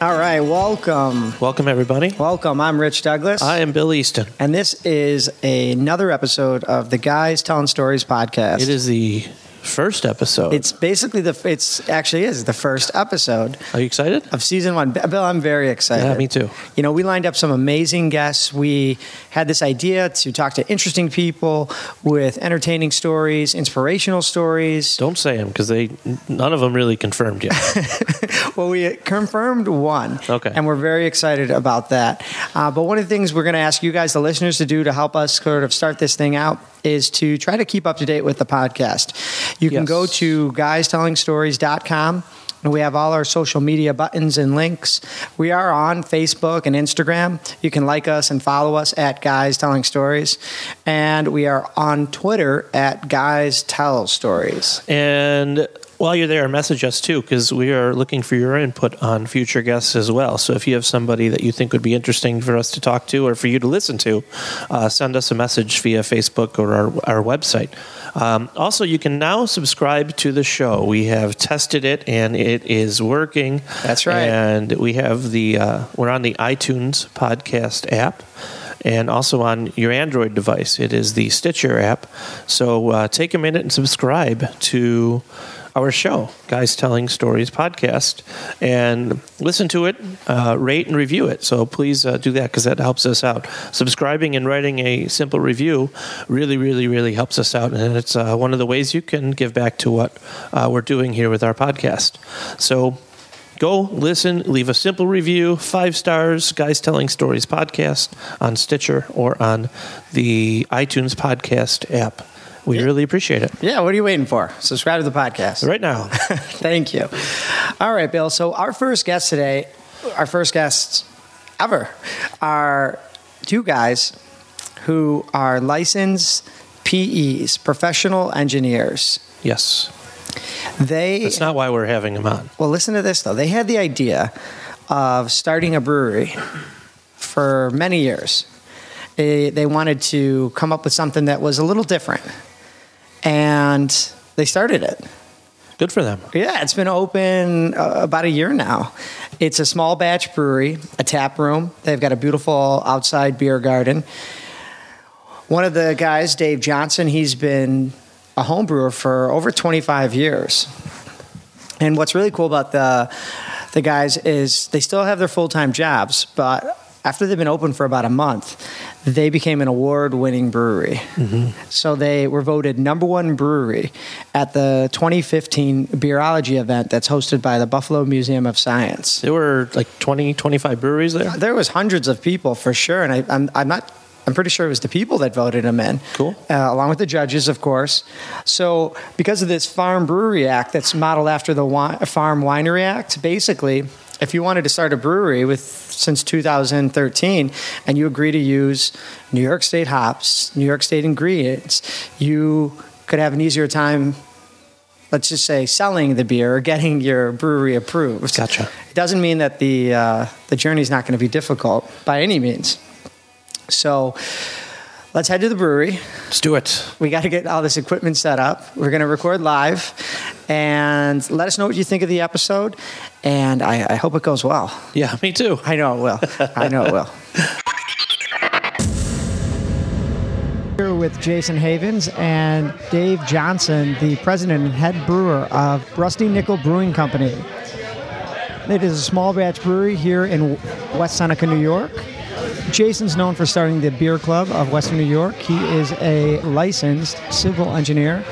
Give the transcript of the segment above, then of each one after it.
All right, welcome. Welcome, everybody. Welcome. I'm Rich Douglas. I am Bill Easton. and this is another episode of the Guys Telling Stories podcast. It is the first episode. It's basically the. It's actually is the first episode Are you excited? of season one. Bill, I'm very excited. Yeah, me too. You know, we lined up some amazing guests. We had this idea to talk to interesting people with entertaining stories, inspirational stories. Don't say them because they none of them really confirmed yet. Well, we confirmed one. Okay. And we're very excited about that. Uh, but one of the things we're going to ask you guys, the listeners, to do to help us sort of start this thing out is to try to keep up to date with the podcast. You can Yes. go to guystellingstories.com. And we have all our social media buttons and links. We are on Facebook and Instagram. You can like us and follow us at Guys Telling Stories. And we are on Twitter at Guys Tell Stories. and while you're there, message us too because we are looking for your input on future guests as well. So if you have somebody that you think would be interesting for us to talk to or for you to listen to, uh, send us a message via Facebook or our, our website. Um, also, you can now subscribe to the show. We have tested it and it is working. That's right. And we have the uh, we're on the iTunes podcast app and also on your Android device. It is the Stitcher app. So uh, take a minute and subscribe to our show, Guys Telling Stories podcast, and listen to it, uh, rate and review it. So please uh, do that because that helps us out. Subscribing and writing a simple review really, really, really helps us out. And it's uh, one of the ways you can give back to what uh, we're doing here with our podcast. So go listen, leave a simple review, five stars, Guys Telling Stories podcast on Stitcher or on the iTunes podcast app. We really appreciate it. Yeah, what are you waiting for? Subscribe to the podcast. Right now, Thank you. All right, Bill. So our first guest today, our first guests ever, are two guys who are licensed PEs, professional engineers. yes. They That's not why we're having them on. well, listen to this though. They had the idea of starting a brewery for many years. They, they wanted to come up with something that was a little different, and they started it. Good for them. Yeah, it's been open uh, about a year now. It's a small batch brewery, a tap room. They've got a beautiful outside beer garden. One of the guys, Dave Johnson, he's been a home brewer for over 25 years. And what's really cool about the the guys is they still have their full time jobs, but after they've been open for about a month, they became an award winning brewery. So they were voted number one brewery at the 2015 Beerology event that's hosted by the Buffalo Museum of Science. There were like 20, 25 breweries there. There was hundreds of people for sure, and I, I'm, I'm not. I'm pretty sure it was the people that voted him in. Cool. Uh, along with the judges, of course. So, because of this Farm Brewery Act that's modeled after the Farm Winery Act, basically, if you wanted to start a brewery with since 2013 and you agree to use New York State hops, New York State ingredients, you could have an easier time let's just say selling the beer or getting your brewery approved. Gotcha. It doesn't mean that the uh, the journey's not going to be difficult by any means. So let's head to the brewery. Let's do it. We got to get all this equipment set up. We're going to record live, and let us know what you think of the episode. And I, I hope it goes well. Yeah, me too. I know it will. I know it will. Here with Jason Havens and Dave Johnson, the president and head brewer of Rusty Nickel Brewing Company. It is a small batch brewery here in West Seneca, New York. Jason's known for starting the Beer Club of Western New York. He is a licensed civil engineer,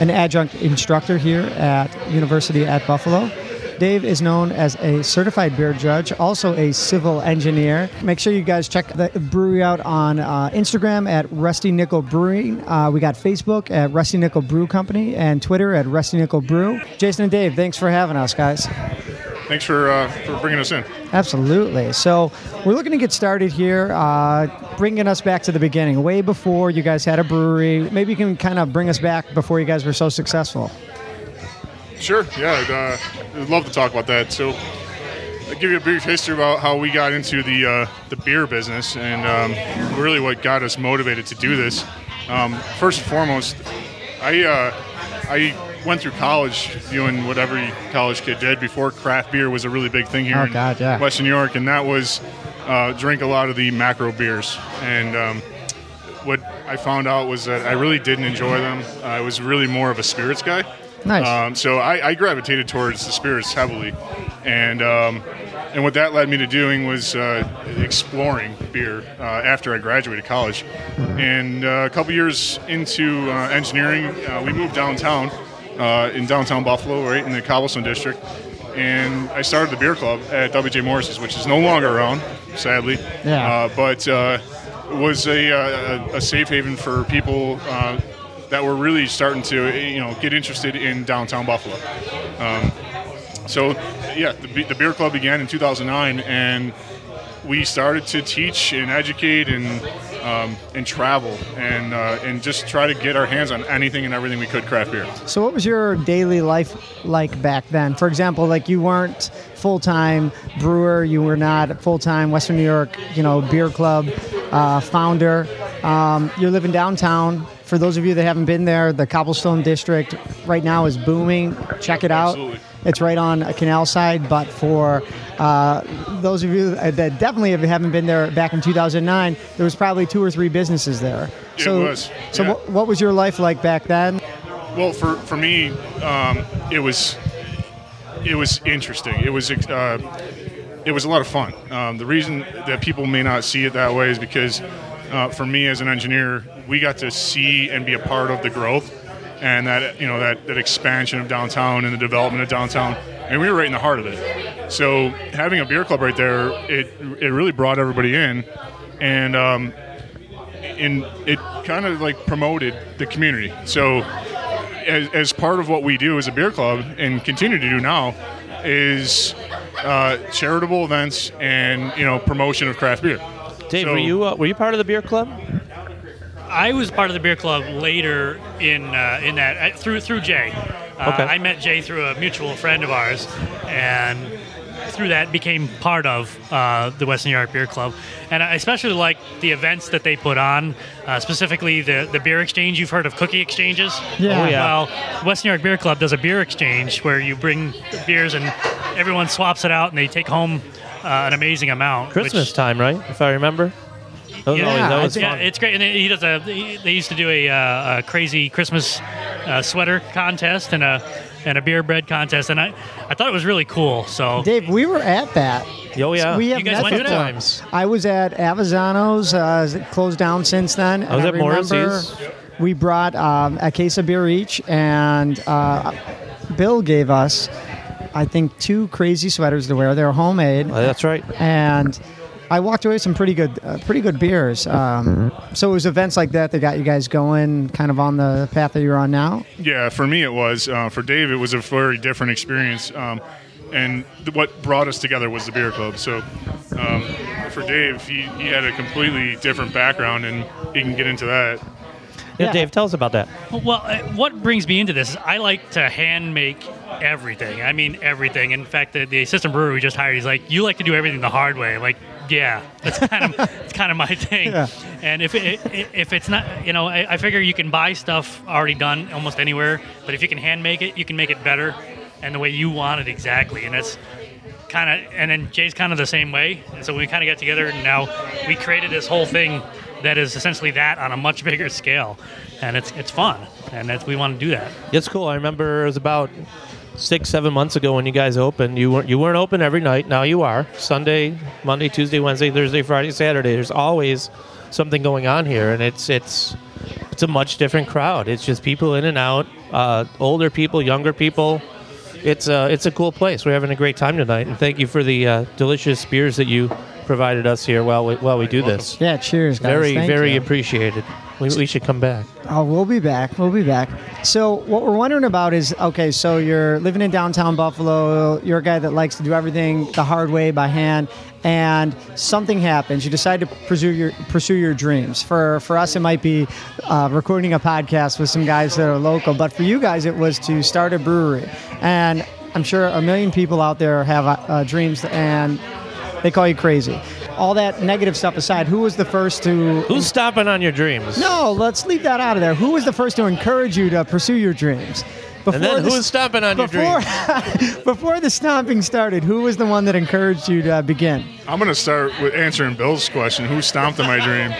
an adjunct instructor here at University at Buffalo. Dave is known as a certified beer judge, also a civil engineer. Make sure you guys check the brewery out on uh, Instagram at Rusty Nickel Brewing. Uh, we got Facebook at Rusty Nickel Brew Company and Twitter at Rusty Nickel Brew. Jason and Dave, thanks for having us, guys. Thanks for uh, for bringing us in. Absolutely. So we're looking to get started here, uh, bringing us back to the beginning, way before you guys had a brewery. Maybe you can kind of bring us back before you guys were so successful. Sure. Yeah, I'd, uh, love to talk about that. So, I'll give you a brief history about how we got into the uh, the beer business and um, really what got us motivated to do this. Um, first and foremost, I uh, I went through college doing what every college kid did before craft beer was a really big thing here Oh, in God, yeah. Western New York, and that was uh, drink a lot of the macro beers. And um, what I found out was that I really didn't enjoy them. I was really more of a spirits guy. Nice. Um, so I, I gravitated towards the spirits heavily, and um, and what that led me to doing was uh, exploring beer uh, after I graduated college. And uh, a couple years into uh, engineering, uh, we moved downtown uh, in downtown Buffalo, right in the Cobblestone district. And I started the beer club at WJ Morris's, which is no longer around, sadly. Yeah. Uh, but uh, was a, a, a safe haven for people uh, that were really starting to, you know, get interested in downtown Buffalo. Um, so, yeah, the, the beer club began in 2009, and we started to teach and educate and um, and travel and uh, and just try to get our hands on anything and everything we could craft beer. So, what was your daily life like back then? For example, like you weren't full time brewer, you were not full time Western New York, you know, beer club uh, founder. Um, you're living downtown. For those of you that haven't been there, the Cobblestone District right now is booming. Check it out. Absolutely. It's right on a canal side, but for uh, those of you that definitely haven't been there back in 2009, there was probably two or three businesses there. It so, was, So, yeah. what, what was your life like back then? Well, for for me, um, it was it was interesting. It was uh, it was a lot of fun. Um, the reason that people may not see it that way is because uh, for me as an engineer, we got to see and be a part of the growth and that you know that, that expansion of downtown and the development of downtown, and we were right in the heart of it. So having a beer club right there, it it really brought everybody in, and um, it kind of like promoted the community. So as, as part of what we do as a beer club and continue to do now is uh, charitable events and you know promotion of craft beer. Dave, So- were you uh, were you part of the beer club? I was part of the beer club later in uh, in that uh, through through Jay. Uh, Okay. I met Jay through a mutual friend of ours, and through that became part of uh, the Western New York Beer Club. And I especially like the events that they put on, uh, specifically the the beer exchange. You've heard of cookie exchanges? Yeah. Oh, yeah. Well, Western New York Beer Club does a beer exchange where you bring beers and everyone swaps it out, and they take home an amazing amount. which- Christmas time, right? If I remember. That was yeah, always- that was yeah, fun. it's great. And he does a. he- They used to do a, uh, a crazy Christmas uh, sweater contest and a and a beer bread contest, and I I thought it was really cool. So Dave, we were at that. Oh, yeah. we have You guys met went to before. that? I was at Avizano's. Uh, closed down since then. I was at remember Morrissey's. We brought um, a case of beer each, and uh, Bill gave us, I think, two crazy sweaters to wear. They're homemade, Uh, that's right. and I walked away with some pretty good, uh, pretty good beers. Um, so it was events like that that got you guys going, kind of on the path that you're on now. Yeah, for me it was. Uh, for Dave, it was a very different experience. Um, and th- what brought us together was the beer club. So um, for Dave, he, he had a completely different background, and he can get into that. Yeah, Yeah. Dave, tell us about that. Well, uh, what brings me into this is I like to hand make everything. I mean, everything. In fact, the, the assistant brewer we just hired, he's like, "You like to do everything the hard way." Like, yeah, that's kind of it's kind of my thing. Yeah. And if it, if it's not, you know, I, I figure you can buy stuff already done almost anywhere, but if you can hand make it, you can make it better and the way you want it exactly. And that's kind of and then Jay's kind of the same way. And so we kind of got together and now we created this whole thing that is essentially that on a much bigger scale, and it's it's fun, and we want to do that. It's cool. I remember it was about six, seven months ago when you guys opened. You weren't you weren't open every night. Now you are. Sunday, Monday, Tuesday, Wednesday, Thursday, Friday, Saturday. There's always something going on here, and it's it's it's a much different crowd. It's just people in and out, uh, older people, younger people. It's a it's a cool place. We're having a great time tonight, and thank you for the uh, delicious beers that you provided us here while we while we do this. Yeah, cheers, guys. Very Thank very you. appreciated. We, we should come back. Oh, we'll be back. We'll be back. So, what we're wondering about is okay, so you're living in downtown Buffalo. You're a guy that likes to do everything the hard way by hand, and something happens. You decide to pursue your pursue your dreams. For for us, it might be uh, recording a podcast with some guys that are local, but for you guys, it was to start a brewery. And I'm sure a million people out there have uh, uh, dreams and they call you crazy. All that negative stuff aside, who was the first to? Who's stopping on your dreams? No, let's leave that out of there. Who was the first to encourage you to pursue your dreams? Before And then the- who's stomping on your before, dreams? before the stomping started, who was the one that encouraged you to begin? I'm going to start with answering Bill's question. Who stomped on my dream?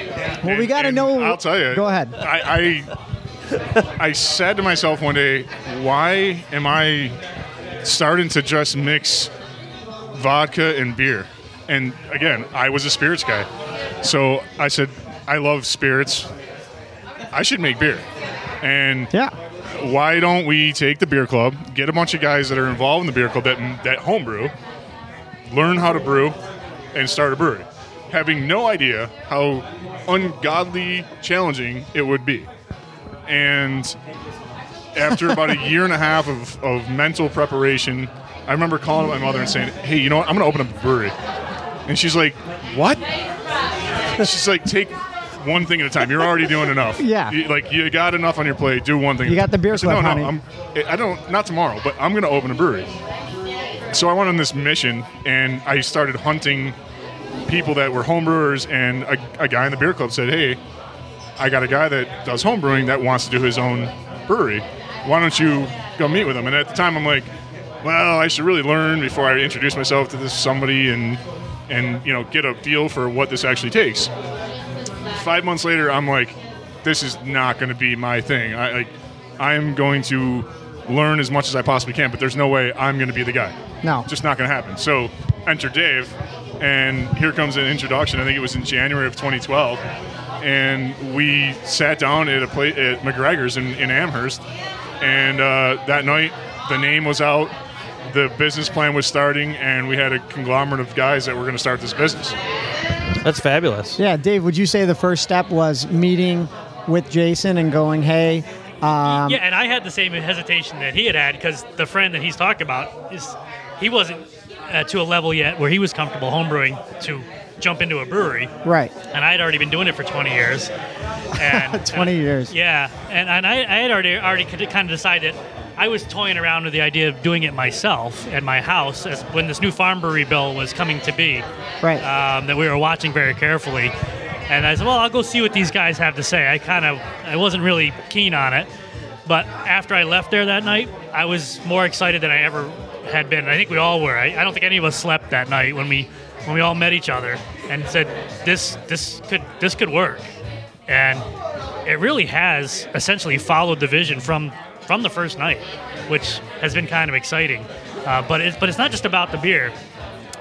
Well, we got to know. I'll tell you. Go ahead. I, I I said to myself one day, why am I starting to just mix vodka and beer? And again, I was a spirits guy, so I said I love spirits. I should make beer. And Yeah. why don't we take the beer club, get a bunch of guys that are involved in the beer club that that homebrew, learn how to brew, and start a brewery, having no idea how ungodly challenging it would be. And after about a year and a half of, of mental preparation, I remember calling my mother and saying, "Hey, you know what? I'm going to open up a brewery." And she's like, "What?" She's like, "Take one thing at a time. You're already doing enough. Yeah. You- like you got enough on your plate. Do one thing. You got the beer club, no, honey." I'm, I don't. Not tomorrow, but I'm going to open a brewery. So I went on this mission, and I started hunting people that were homebrewers. And a, a guy in the beer club said, "Hey, I got a guy that does homebrewing that wants to do his own brewery. Why don't you go meet with him?" And at the time, I'm like, "Well, I should really learn before I introduce myself to this somebody and and you know get a feel for what this actually takes." Five months later, I'm like, "This is not going to be my thing. I like, I'm going to learn as much as I possibly can, but there's no way I'm going to be the guy." No. just not going to happen. So enter Dave, and here comes an introduction. I think it was in January of 2012, and we sat down at a place at McGregor's in, in Amherst, and uh, that night the name was out, the business plan was starting, and we had a conglomerate of guys that were going to start this business. That's fabulous. Yeah, Dave, would you say the first step was meeting with Jason and going, hey, um, yeah, and I had the same hesitation that he had had because the friend that he's talking about is he wasn't uh, to a level yet where he was comfortable homebrewing to jump into a brewery, right, and I had already been doing it for 20 years. And 20 years. Yeah, and, and I, I had already already kind of decided I was toying around with the idea of doing it myself at my house as when this new farm brewery bill was coming to be right. um, that we were watching very carefully. And I said, well, I'll go see what these guys have to say. I kind of, I wasn't really keen on it, but after I left there that night, I was more excited than I ever had been. I think we all were. I, I don't think any of us slept that night when we when we all met each other and said, this this could this could work, and it really has essentially followed the vision from from the first night, which has been kind of exciting. Uh, but it's but it's not just about the beer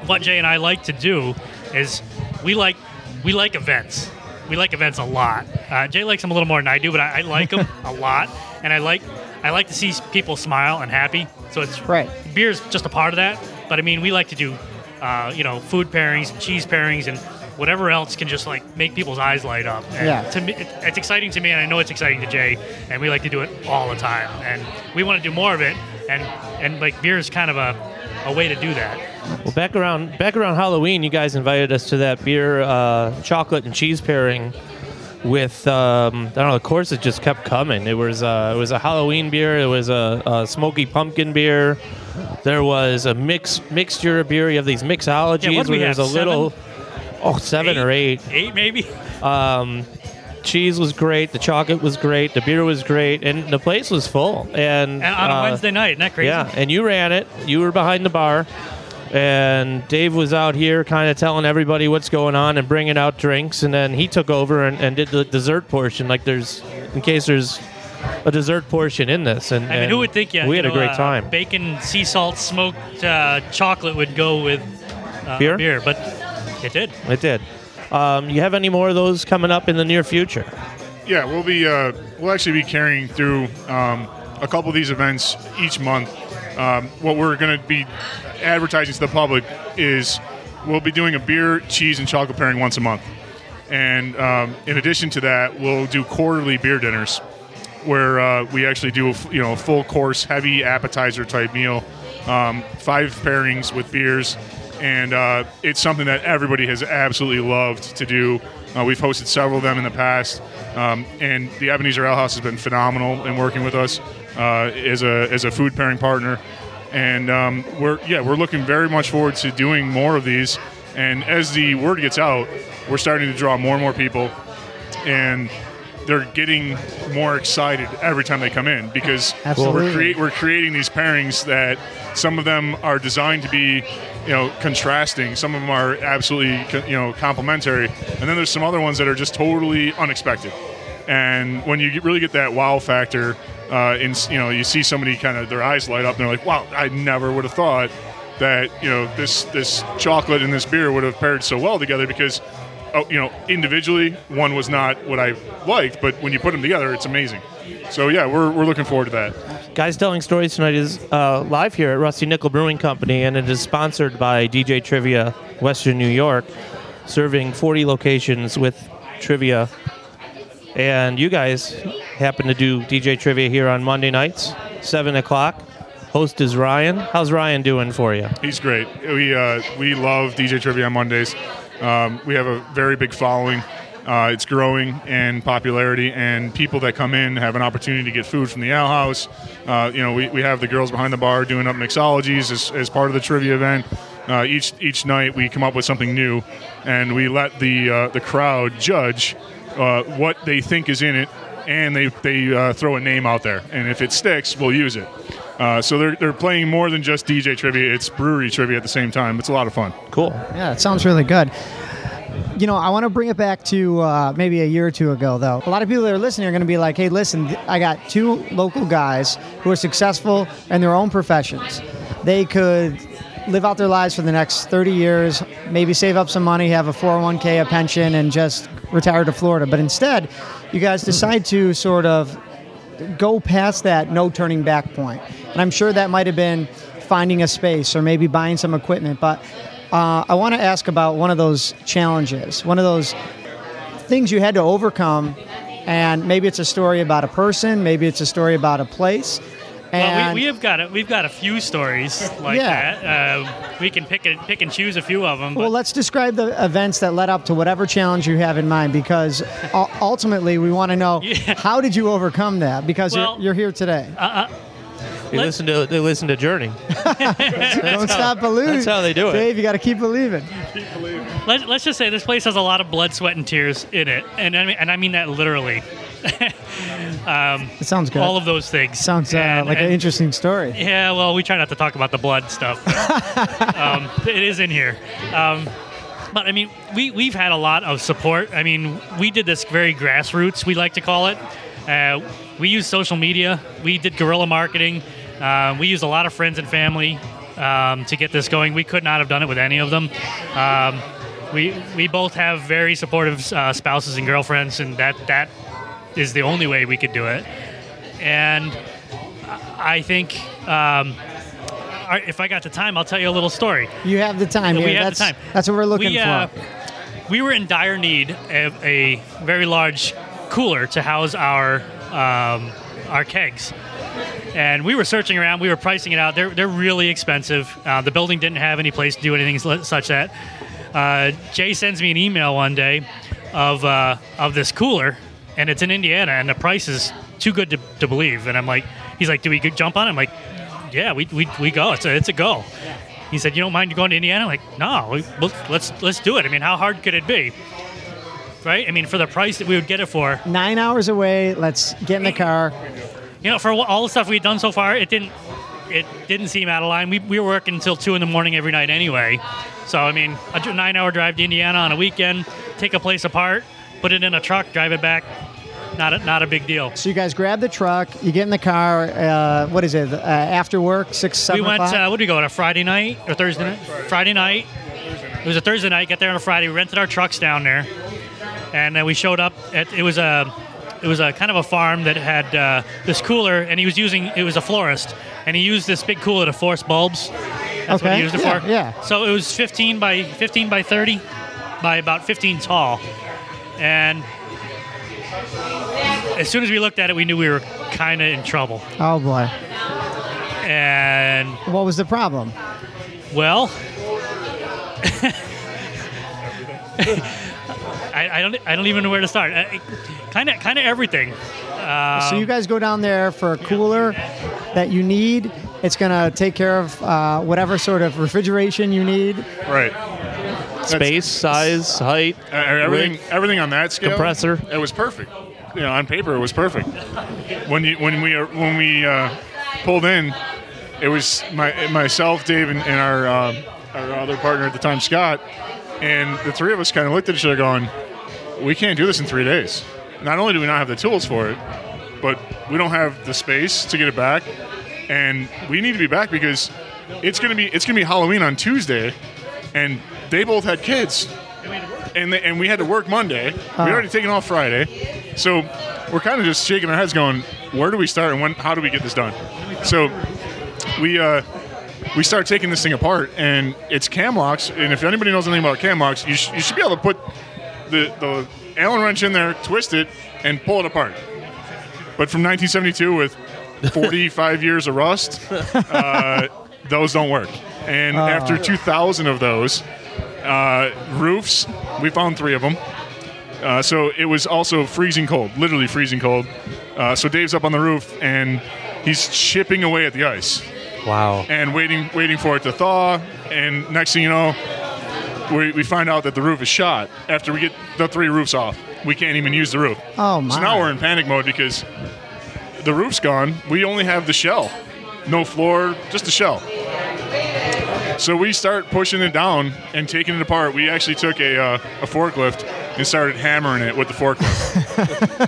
what Jay and I like to do is we like we like events. We like events a lot. Uh, Jay likes them a little more than I do, but I, I like them a lot, and I like I like to see people smile and happy. So it's Right. Beer's just a part of that, but I mean we like to do uh, you know food pairings and cheese pairings and whatever else can just like make people's eyes light up. And Yeah. To me, it, it's exciting to me, and I know it's exciting to Jay, and we like to do it all the time, and we want to do more of it, and and like beer is kind of a a way to do that. Well, back around back around Halloween, you guys invited us to that beer, uh, chocolate and cheese pairing. With um, I don't know, the course it just kept coming. It was uh, it was a Halloween beer. It was a, a smoky pumpkin beer. There was a mix mixture of beer. You have these mixologies Yeah, where we there's have, a little, oh seven or eight. eight maybe. Cheese was great. The chocolate was great. The beer was great, and the place was full. And, And on a uh, Wednesday night, isn't that crazy? Yeah, and you ran it. You were behind the bar, and Dave was out here kind of telling everybody what's going on and bringing out drinks, and then he took over and, and did the dessert portion. Like there's, in case there's a dessert portion in this, and I mean, and who would think? Yeah, we had a know, great uh, time. Bacon, sea salt, smoked uh, chocolate would go with uh, Beer? Beer, but it did. It did. Um, you have any more of those coming up in the near future? Yeah, we'll be uh, we'll actually be carrying through um, a couple of these events each month. Um, what we're going to be advertising to the public is we'll be doing a beer, cheese, and chocolate pairing once a month, and um, in addition to that, we'll do quarterly beer dinners where uh, we actually do a, f- you know a full course, heavy appetizer type meal, um, five pairings with beers, and uh, it's something that everybody has absolutely loved to do. Uh, we've hosted several of them in the past, um, and the Ebenezer Ale House has been phenomenal in working with us uh, as a as a food pairing partner. and um, we're yeah we're looking very much forward to doing more of these. And as the word gets out, we're starting to draw more and more people, and they're getting more excited every time they come in because Absolutely. we're, create, we're creating these pairings that some of them are designed to be you know contrasting. Some of them are absolutely you know complementary. And then there's some other ones that are just totally unexpected. And when you really get that wow factor uh, in you know you see somebody kind of their eyes light up and they're like wow i never would have thought that you know this this chocolate and this beer would have paired so well together because you know individually one was not what i liked but when you put them together it's amazing so yeah we're, we're looking forward to that Guys Telling Stories tonight is uh, live here at Rusty Nickel Brewing Company, and it is sponsored by DJ Trivia Western New York, serving 40 locations with trivia. And you guys happen to do DJ Trivia here on Monday nights, 7 o'clock. Host is Ryan. How's Ryan doing for you? He's great. We uh, we love DJ Trivia on Mondays. Um, we have a very big following. Uh, it's growing in popularity, and people that come in have an opportunity to get food from the Ale House. Uh, you know, we, we have the girls behind the bar doing up mixologies as, as part of the trivia event. Uh, each each night we come up with something new, and we let the uh, the crowd judge uh, what they think is in it, and they they uh, throw a name out there, and if it sticks, we'll use it. Uh, so they're, they're playing more than just DJ trivia; it's brewery trivia at the same time. It's a lot of fun. Cool. Yeah, it sounds really good. You know, I want to bring it back to uh, maybe a year or two ago, though. A lot of people that are listening are going to be like, hey, listen, I got two local guys who are successful in their own professions. They could live out their lives for the next 30 years, maybe save up some money, have a 401k, a pension, and just retire to Florida. But instead, you guys decide to sort of go past that no turning back point. And I'm sure that might have been finding a space or maybe buying some equipment. But uh, I want to ask about one of those challenges, one of those things you had to overcome. And maybe it's a story about a person, maybe it's a story about a place. Well, we, we have got a, we've got a few stories like Yeah. that. Uh, we can pick and pick and choose a few of them. But Well, let's describe the events that led up to whatever challenge you have in mind, because ultimately we want to know Yeah. how did you overcome that? Because Well- you're, you're here today. They Let- listen to they listen to Journey. Don't stop believing. that's how they do it. Dave, you got to keep believing. Keep let, let's just say this place has a lot of blood, sweat, and tears in it, and I mean, and I mean that literally. It sounds good. All of those things Sounds uh, And- like an interesting story. Yeah, well, we try not to talk about the blood stuff. but, um, it is in here. Um, but I mean, we, we've had a lot of support. I mean, we did this very grassroots, we like to call it. Uh, we used social media, we did guerrilla marketing, uh, we used a lot of friends and family um, to get this going. We could not have done it with any of them. Um, we, we both have very supportive uh, spouses and girlfriends, and that, that is the only way we could do it. And I think um, if I got the time, I'll tell you a little story. You have the time We have the that's, time. That's what we're looking we, uh, for. we were in dire need of a very large cooler to house our um, our kegs. And we were searching around. We were pricing it out. They're, they're really expensive. Uh, the building didn't have any place to do anything such that. Uh, Jay sends me an email one day of uh, of this cooler, and it's in Indiana, and the price is too good to, to believe. And I'm like, he's like, do we jump on? it? I'm like, yeah, we, we, we go. It's a it's a go. He said, you don't mind going to Indiana? I'm like, no, we, we'll, let's let's do it. I mean, how hard could it be? Right? I mean, for the price that we would get it for, Nine hours away. Let's get in the car. you know, for all the stuff we'd done so far, it didn't it didn't seem out of line. We, we were working until two in the morning every night anyway. So I mean, a nine hour drive to Indiana on a weekend, take a place apart, put it in a truck, drive it back. Not a, not a big deal. So you guys grab the truck. You get in the car. Uh, what is it? Uh, after work, six, seven we went. Uh, what did we go on a Friday night or Thursday night? Friday night. It was a Thursday night. Got there on a Friday. We rented our trucks down there, and then we showed up. At, it was a, it was a kind of a farm that had uh, this cooler, and he was using. It was a florist, and he used this big cooler to force bulbs. That's what Okay, he used it yeah, for. yeah. So it was 15 by 15 by 30, by about 15 tall, and as soon as we looked at it, we knew we were kind of in trouble. oh boy. And What was the problem? Well, I, I don't. I don't even know where to start. Kind of, kind of everything. so you guys go down there for a cooler that you need, It's going to take care of uh, whatever sort of refrigeration you need. Right. Space, size, height, Uh, everything, width. everything on that scale. Compressor. It was perfect. You know, on paper, it was perfect. When you when we when we uh, pulled in, it was my myself, Dave, and, and our uh, our other partner at the time, Scott, and the three of us kind of looked at each other, going, "We can't do this in three days. Not only do we not have the tools for it, but we don't have the space to get it back, and we need to be back because it's gonna be it's gonna be Halloween on Tuesday, and they both had kids." and they, and we had to work Monday. We already taken off Friday, so we're kind of just shaking our heads, going, "Where do we start and when? How do we get this done?" So we uh, we start taking this thing apart, and it's cam locks. And if anybody knows anything about cam locks, you, sh- you should be able to put the the Allen wrench in there, twist it, and pull it apart. But from 1972 with 45 years of rust, uh, those don't work. And after 2,000 of those, uh, roofs, we found three of them. Uh, so it was also freezing cold, literally freezing cold. Uh, so Dave's up on the roof and he's chipping away at the ice Wow. and waiting, waiting for it to thaw. And next thing you know, we, we find out that the roof is shot after we get the three roofs off. We can't even use the roof. Oh, my. So now we're in panic mode because the roof's gone. We only have the shell, no floor, just the shell. So we start pushing it down and taking it apart. We actually took a, uh, a forklift and started hammering it with the forklift.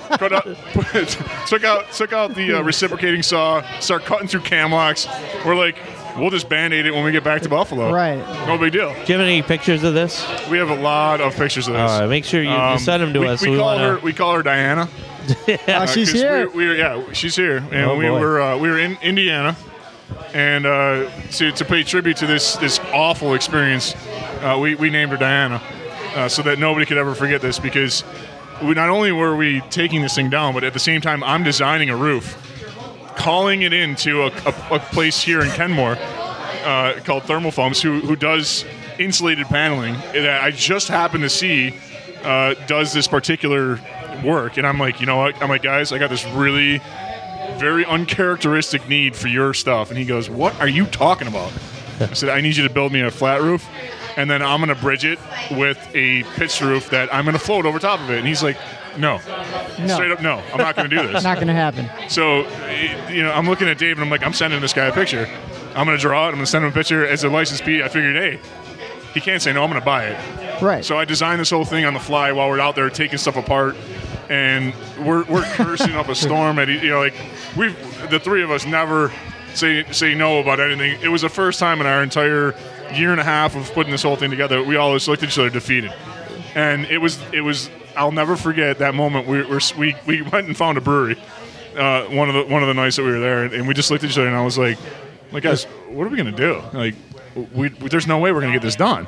Cut out, took out took out the uh, reciprocating saw, start cutting through cam locks. We're like, we'll just band aid it when we get back to Buffalo. Right. No big deal. Do you have any pictures of this? We have a lot of pictures of this. All right, make sure you, you Um, send them to we, us. We, we call wanna, her. We call her Diana. Oh, Uh, she's 'cause here. We, we, yeah, she's here, and Oh, we boy. were uh, we were in Indiana, and uh, to, to pay tribute to this this awful experience, uh, we we named her Diana, uh, so that nobody could ever forget this because we not only were we taking this thing down, but at the same time I'm designing a roof, calling it into a, a, a place here in Kenmore uh, called Thermal Foams, who who does insulated paneling that I just happened to see uh, does this particular work, and I'm like, you know what? I'm like, guys, I got this really very uncharacteristic need for your stuff, and he goes, what are you talking about? I said, I need you to build me a flat roof, and then I'm gonna bridge it with a pitched roof that I'm gonna float over top of it, and he's like. No. No. straight up, no. I'm not going to do this. Not going to happen. So, you know, I'm looking at Dave and I'm like, I'm sending this guy a picture. I'm going to draw it. I'm going to send him a picture as a licensed P. I figured, hey, he can't say no. I'm going to buy it. Right. So I designed this whole thing on the fly while we're out there taking stuff apart, and we're we're cursing up a storm. At you know, like we the three of us never say say no about anything. It was the first time in our entire year and a half of putting this whole thing together. We all just looked at each other defeated, and it was it was. I'll never forget that moment. We we we, we went and found a brewery. Uh, one of the one of the nights that we were there, and, and we just looked at each other, and I was like, "Like guys, what are we gonna do? Like, we, we there's no way we're gonna get this done."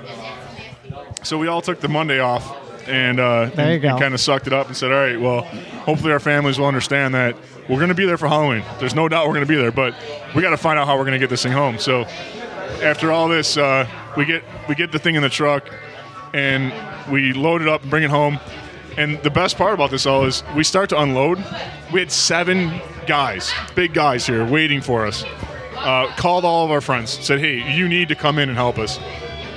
So we all took the Monday off and, uh, and, go. kind of sucked it up and said, all right, well, hopefully our families will understand that we're going to be there for Halloween. There's no doubt we're going to be there, but we got to find out how we're going to get this thing home. So after all this, uh, we get we get the thing in the truck and we load it up and bring it home. And the best part about this all is we start to unload. We had seven guys, big guys here, waiting for us. Uh, called all of our friends, said, "Hey, you need to come in and help us."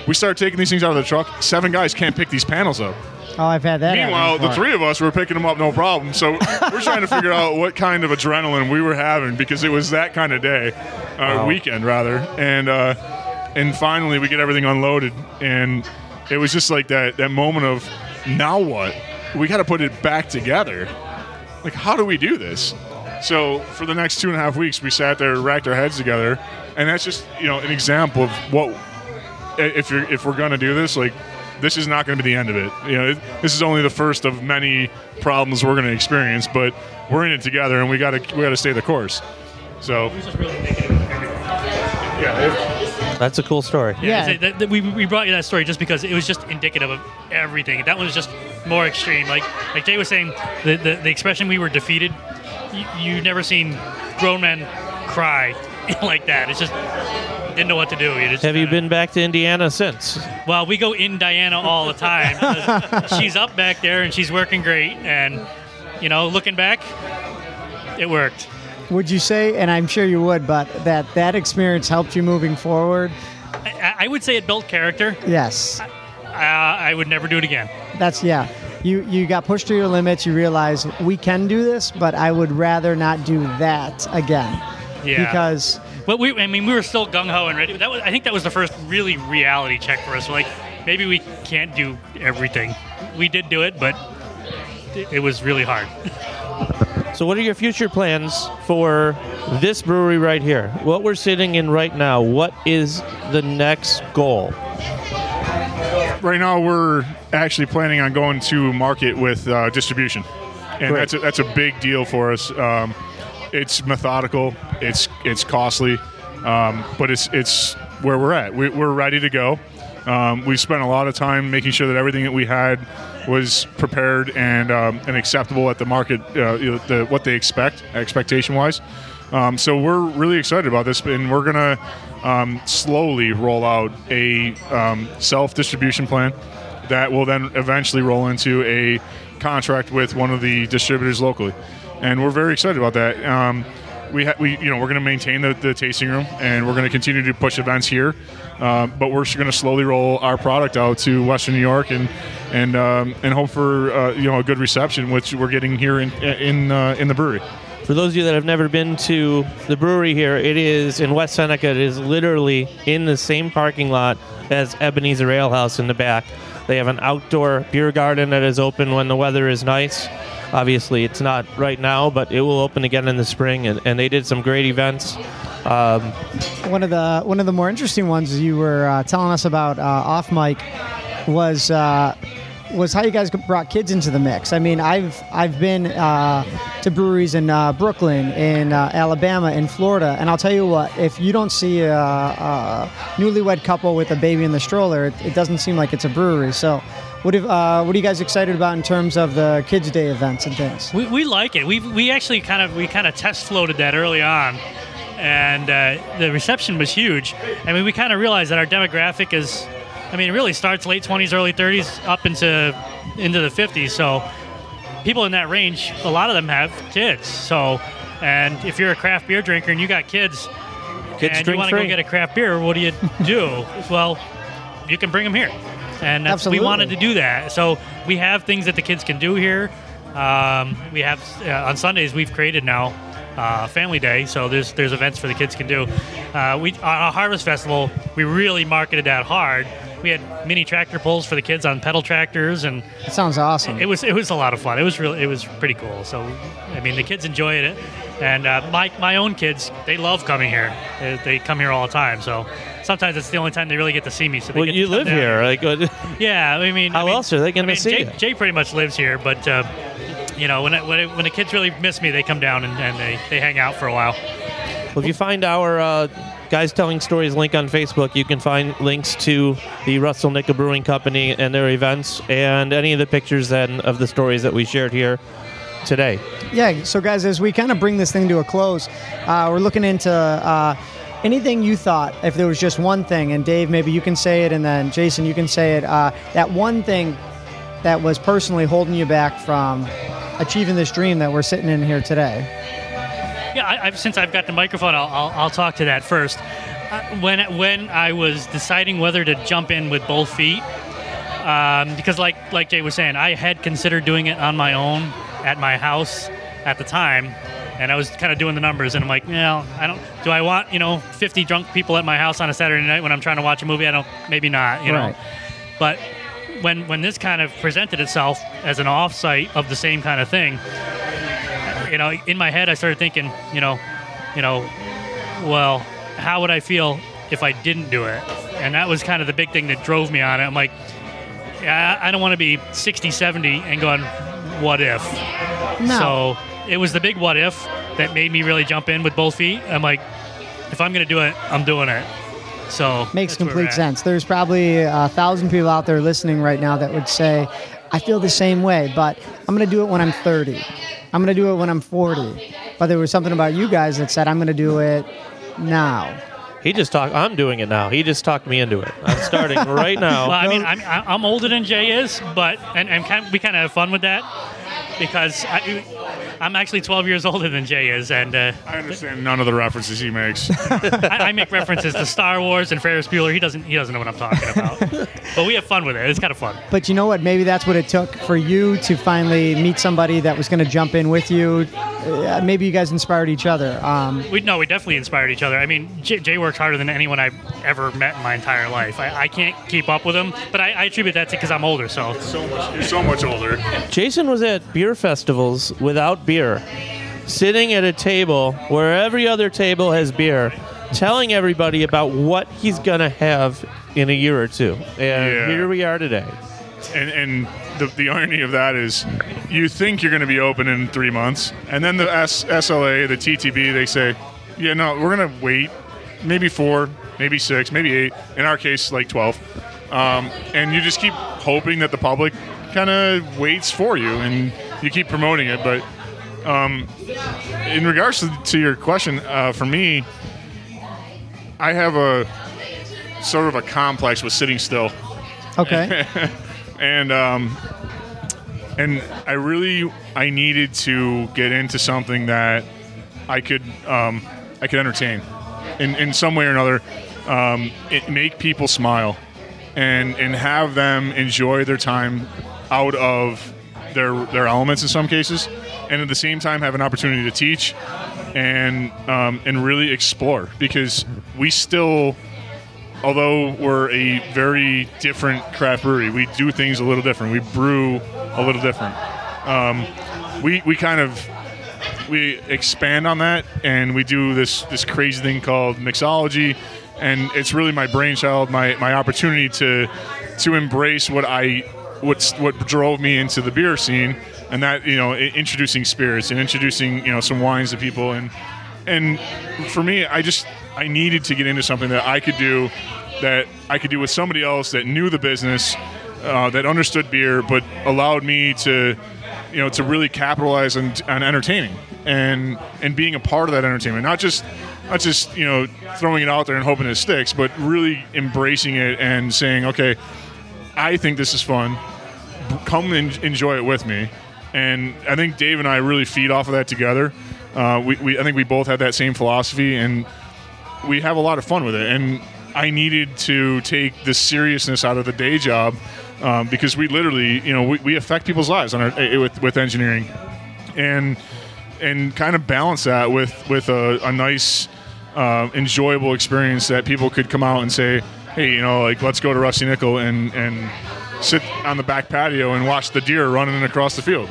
We start taking these things out of the truck. Seven guys can't pick these panels up. Oh, I've had that. Meanwhile, the three of us were picking them up no problem. So we're trying to figure out what kind of adrenaline we were having because it was that kind of day, uh, weekend rather. And uh, and finally, we get everything unloaded, and it was just like that that moment of now what? We got to put it back together. Like, how do we do this? So for the next two and a half weeks, we sat there, racked our heads together, and that's just you know an example of what if you're if we're gonna do this, like this is not going to be the end of it. You know, it, this is only the first of many problems we're going to experience, but we're in it together, and we got to we got to stay the course. So yeah, That's a cool story. Yeah. Is it- that- that we, we brought you that story just because it was just indicative of everything. That was just more extreme. Like like Jay was saying, the, the, the expression "we were defeated." You, you never seen grown men cry like that. It's just didn't know what to do. You just Have you kinda- been back to Indiana since? Well, we go in Diana all the time. she's up back there and she's working great. And you know, looking back, it worked. would you say, and I'm sure you would, but that that experience helped you moving forward? I, I would say it built character. Yes. Uh, I would never do it again. That's yeah. You you got pushed to your limits. You realize we can do this, but I would rather not do that again. Yeah. Because But we, I mean, we were still gung ho and ready. That was, I think that was the first really reality check for us. Like, maybe we can't do everything. We did do it, but it, it was really hard. So, what are your future plans for this brewery right here? What we're sitting in right now, what is the next goal? Right now, we're actually planning on going to market with uh, distribution, and Great. that's a, that's a big deal for us. Um, it's methodical, it's it's costly, um, but it's it's where we're at. We, we're ready to go. Um, we spent a lot of time making sure that everything that we had was prepared and um, and acceptable at the market, uh, the, what they expect expectation wise. Um, so we're really excited about this, and we're gonna um, slowly roll out a um, self distribution plan that will then eventually roll into a contract with one of the distributors locally, and we're very excited about that. Um, we, ha- we, you know, we're going to maintain the, the tasting room, and we're going to continue to push events here, um, but we're going to slowly roll our product out to Western New York and and um, and hope for uh, you know a good reception, which we're getting here in in uh, in the brewery. For those of you that have never been to the brewery here, it is in West Seneca. It is literally in the same parking lot as Ebenezer Ale House in the back. They have an outdoor beer garden that is open when the weather is nice. Obviously, it's not right now, but it will open again in the spring, and, and they did some great events. Um, one of the one of the more interesting ones you were uh, telling us about uh, off mic was uh, was how you guys brought kids into the mix. I mean, I've I've been uh, to breweries in uh, Brooklyn, in uh, Alabama, in Florida, and I'll tell you what: if you don't see a, a newlywed couple with a baby in the stroller, it, it doesn't seem like it's a brewery. So. What, if, uh, what are you guys excited about in terms of the Kids Day events and things? We, we like it. We we actually kind of we kind of test floated that early on, and uh, the reception was huge. I mean, we kind of realized that our demographic is, I mean, it really starts late 20s, early 30s, up into into the 50s. So people in that range, a lot of them have kids. So, and if you're a craft beer drinker and you got kids, kids and you want to go get a craft beer, what do you do? well, you can bring them here, and that's, we wanted to do that. So we have things that the kids can do here. Um, we have uh, on Sundays we've created now uh, Family Day, so there's there's events for the kids can do. Uh, we on our Harvest Festival we really marketed that hard. We had mini tractor pulls for the kids on pedal tractors, and It sounds awesome. it was it was a lot of fun. It was really it was pretty cool. So, I mean, the kids enjoyed it, and uh, my my own kids they love coming here. They, they come here all the time. So sometimes it's the only time they really get to see me. So they well, get you live here. Like, what- Yeah, I mean, How I mean, else are they gonna I mean, see Jay, you? Jay pretty much lives here, but. Uh, you know, when, it, when, it, when the kids really miss me, they come down and, and they, they hang out for a while. Well, if you find our uh, Guys Telling Stories link on Facebook, you can find links to the Rusty Nickel Brewing Company and their events and any of the pictures and of the stories that we shared here today. Yeah, so guys, as we kind of bring this thing to a close, uh, we're looking into uh, anything you thought, if there was just one thing, and Dave, maybe you can say it, and then Jason, you can say it, uh, that one thing that was personally holding you back from achieving this dream that we're sitting in here today. Yeah, I, I've, since I've got the microphone, I'll, I'll, I'll talk to that first. Uh, when when I was deciding whether to jump in with both feet, um, because like like Jay was saying, I had considered doing it on my own at my house at the time, and I was kind of doing the numbers, and I'm like, well, I don't. Do I want you know 50 drunk people at my house on a Saturday night when I'm trying to watch a movie? I don't. Maybe not. You know. But when when this kind of presented itself as an offsite of the same kind of thing, you know, in my head I started thinking, you know, you know, well, how would I feel if I didn't do it? And that was kind of the big thing that drove me on it. I'm like, yeah, I don't want to be 60, 70 and going, what if? No. So it was the big what if that made me really jump in with both feet. I'm like, if I'm going to do it, I'm doing it. So Makes that's where we're complete sense. There's probably a thousand people out there listening right now that would say, I feel the same way, but I'm going to do it when I'm 30. I'm going to do it when I'm 40. But there was something about you guys that said, I'm going to do it now. He just talked. I'm doing it now. He just talked me into it. I'm starting right now. Well, I mean, I'm, I'm older than Jay is, but and, and kind we kind of have fun with that because I, I'm actually 12 years older than Jay is, and uh, I understand none of the references he makes. I, I make references to Star Wars and Ferris Bueller. He doesn't. He doesn't know what I'm talking about. but we have fun with it. It's kind of fun. But you know what? Maybe that's what it took for you to finally meet somebody that was going to jump in with you. Uh, maybe you guys inspired each other. Um, We no, we definitely inspired each other. I mean, Jay, Jay works harder than anyone I've ever met in my entire life. I, I can't keep up with him, but I, I attribute that to because I'm older. So so much, you're so much older. Jason was at beer festivals without beer, sitting at a table where every other table has beer, telling everybody about what he's going to have in a year or two. And Yeah. here we are today. And and the, the irony of that is, you think you're going to be open in three months, and then the S, SLA, the TTB, they say, yeah, no, we're going to wait, maybe four, maybe six, maybe eight. In our case, like twelve. Um, and you just keep hoping that the public kind of waits for you, and you keep promoting it. But um, in regards to, to your question, uh, for me, I have a sort of a complex with sitting still okay. and um, and I really I needed to get into something that I could um, I could entertain in, in some way or another, um, it, make people smile, and and have them enjoy their time out of their their elements in some cases, and at the same time have an opportunity to teach and um, and really explore because we still although we're a very different craft brewery, we do things a little different. We brew a little different. Um, we we kind of we expand on that, and we do this this crazy thing called mixology, and it's really my brainchild, my my opportunity to to embrace what I what's what drove me into the beer scene, and that you know introducing spirits and introducing you know some wines to people and and for me, I just I needed to get into something that I could do that I could do with somebody else that knew the business, uh, that understood beer, but allowed me to, you know, to really capitalize on, on entertaining and and being a part of that entertainment, not just not just you know throwing it out there and hoping it sticks, but really embracing it and saying, okay, I think this is fun. Come and enjoy it with me. And I think Dave and I really feed off of that together. Uh, we, we, I think we both have that same philosophy, and we have a lot of fun with it. And I needed to take the seriousness out of the day job um, because we literally, you know, we, we affect people's lives on our, eh, with with engineering, and and kind of balance that with with a, a nice, uh, enjoyable experience that people could come out and say, hey, you know, like let's go to Rusty Nickel and and sit on the back patio and watch the deer running across the field.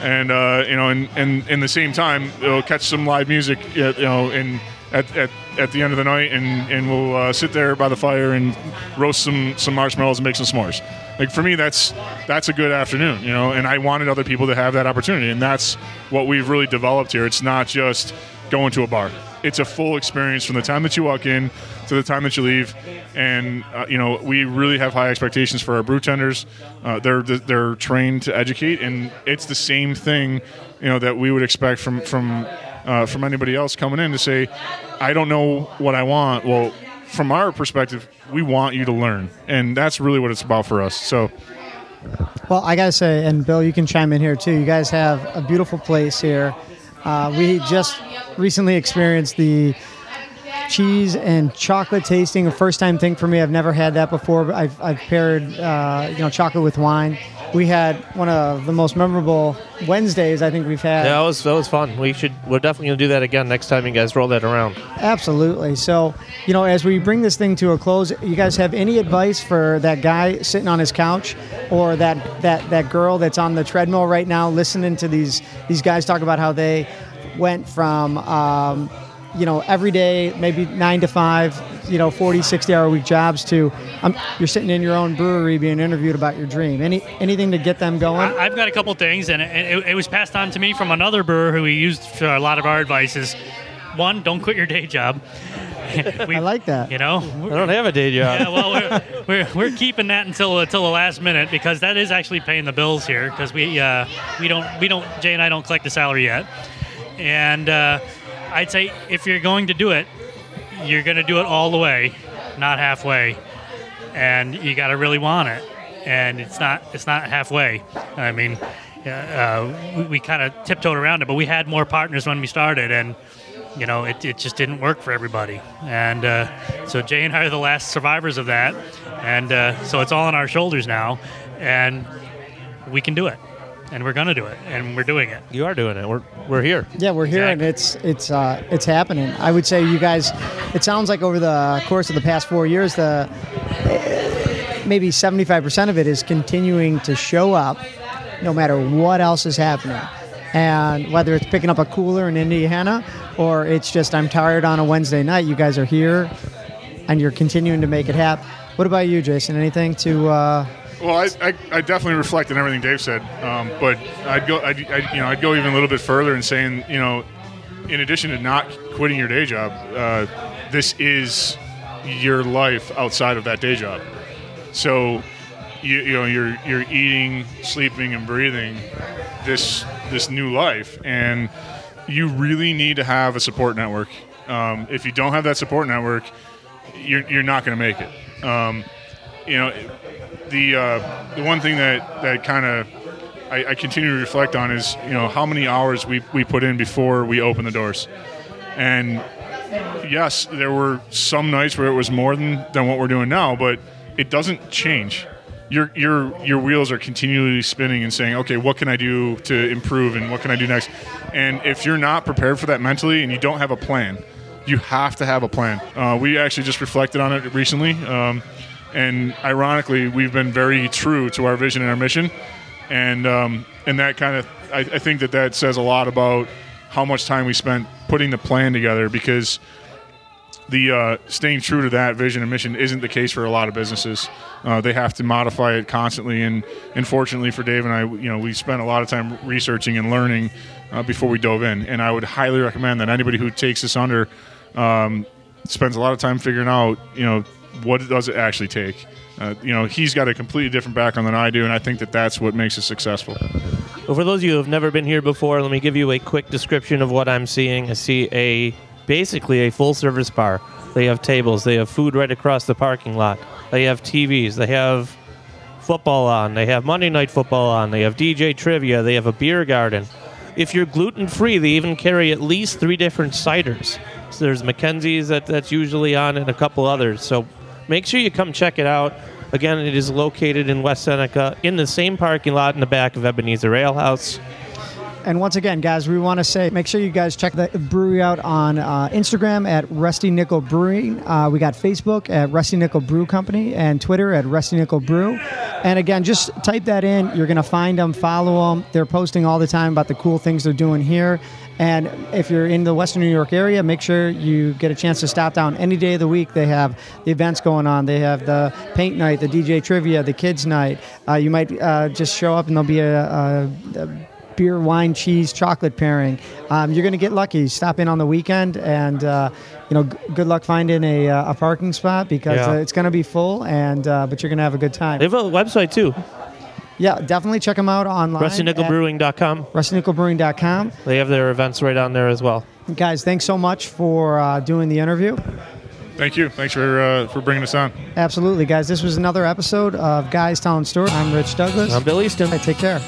And uh, you know, and, and in the same time, we'll catch some live music, you know, and at, at, at the end of the night, and, and we'll uh, sit there by the fire and roast some, some marshmallows and make some s'mores. Like for me, that's that's a good afternoon, you know. And I wanted other people to have that opportunity, and that's what we've really developed here. It's not just going to a bar; it's a full experience from the time that you walk in to the time that you leave. And uh, you know, we really have high expectations for our brew tenders. Uh, they're they're trained to educate, and it's the same thing, you know, that we would expect from from uh, from anybody else coming in to say, I don't know what I want. Well, from our perspective, we want you to learn, and that's really what it's about for us. So. Well, I gotta say, and Bill, you can chime in here too. You guys have a beautiful place here. Uh, we just recently experienced the cheese and chocolate tasting, a first time thing for me. I've never had that before. I've, I've paired, uh, you know, chocolate with wine. We had one of the most memorable Wednesdays I think we've had. Yeah, that was that was fun. We should we're definitely gonna do that again next time you guys roll that around. Absolutely. So, you know, as we bring this thing to a close, you guys have any advice for that guy sitting on his couch or that that that girl that's on the treadmill right now listening to these these guys talk about how they went from um, you know, every day, maybe nine to five, you know, 40, 60 hour week jobs to um, you're sitting in your own brewery being interviewed about your dream. Any Anything to get them going? I- I've got a couple things, and it, it, it was passed on to me from another brewer who we used for a lot of our advice. Is one, don't quit your day job. we, I like that. You know, I don't have a day job. yeah, well, we're, we're, we're keeping that until until the last minute because that is actually paying the bills here because we uh, we don't we don't Jay and I don't collect the salary yet, and uh, I'd say if you're going to do it, you're going to do it all the way, not halfway, and you got to really want it. and it's not it's not halfway. I mean, uh, we, we kind of tiptoed around it, but we had more partners when we started, and you know, it, it just didn't work for everybody. And uh, so Jay and I are the last survivors of that, and uh, so it's all on our shoulders now, and we can do it, and we're gonna do it, and we're doing it. You are doing it. We're we're here. Yeah, we're here and it's it's uh, it's happening. I would say you guys. It sounds like over the course of the past four years, the eh, maybe seventy five percent of it is continuing to show up, no matter what else is happening, and whether it's picking up a cooler in Indiana or it's just I'm tired on a Wednesday night. You guys are here, and you're continuing to make it happen. What about you, Jason? Anything to? Uh, Well, I, I, I definitely reflect on everything Dave said, um, but I'd go I'd, I'd, you know I'd go even a little bit further in saying you know, in addition to not quitting your day job, uh, this is your life outside of that day job. So, you, you know you're you're eating, sleeping, and breathing this this new life, and you really need to have a support network. Um, if you don't have that support network, you're you're not going to make it. Um, you know, the uh, the one thing that that kind of I, I continue to reflect on is you know how many hours we we put in before we open the doors, and yes, there were some nights where it was more than than what we're doing now, but it doesn't change. Your your your wheels are continually spinning and saying, okay, what can I do to improve and what can I do next? And if you're not prepared for that mentally and you don't have a plan, you have to have a plan. Uh, we actually just reflected on it recently. Um, and ironically, we've been very true to our vision and our mission, and um, and that kind of I, I think that that says a lot about how much time we spent putting the plan together because the uh, staying true to that vision and mission isn't the case for a lot of businesses. Uh, they have to modify it constantly, and unfortunately for Dave and I, you know, we spent a lot of time researching and learning uh, before we dove in. And I would highly recommend that anybody who takes this under um, spends a lot of time figuring out, you know, what does it actually take. Uh, you know, he's got a completely different background than I do, and I think that that's what makes us successful. Well, for those of you who have never been here before, let me give you a quick description of what I'm seeing. I see a basically a full service bar. They have tables, they have food right across the parking lot. They have TVs, they have football on, they have Monday night football on, they have DJ trivia, they have a beer garden. If you're gluten free, they even carry at least three different ciders. So there's McKenzie's that, that's usually on and a couple others. So make sure you come check it out. Again, it is located in West Seneca in the same parking lot in the back of Ebenezer Ale House. And once again, guys, we want to say make sure you guys check the brewery out on uh, Instagram at Rusty Nickel Brewing. Uh, we got Facebook at Rusty Nickel Brew Company and Twitter at Rusty Nickel Brew. And again, just type that in. You're going to find them, follow them. They're posting all the time about the cool things they're doing here. And if you're in the Western New York area, make sure you get a chance to stop down any day of the week. They have the events going on. They have the paint night, the DJ trivia, the kids night. Uh, you might uh, just show up and there'll be a, a, a beer, wine, cheese, chocolate pairing. Um, you're going to get lucky. Stop in on the weekend, and uh, you know, g- good luck finding a, uh, a parking spot because Yeah. uh, it's going to be full. And uh, but you're going to have a good time. They have a website too, yeah, definitely check them out online. rustynickelbrewing.com. RustyNickelBrewing.com. They have their events right on there as well. Guys, thanks so much for uh, doing the interview. Thank you. Thanks for uh, for bringing us on. Absolutely, guys. This was another episode of Guys Telling Stories. I'm Rich Douglas. I'm Bill Easton. Take care.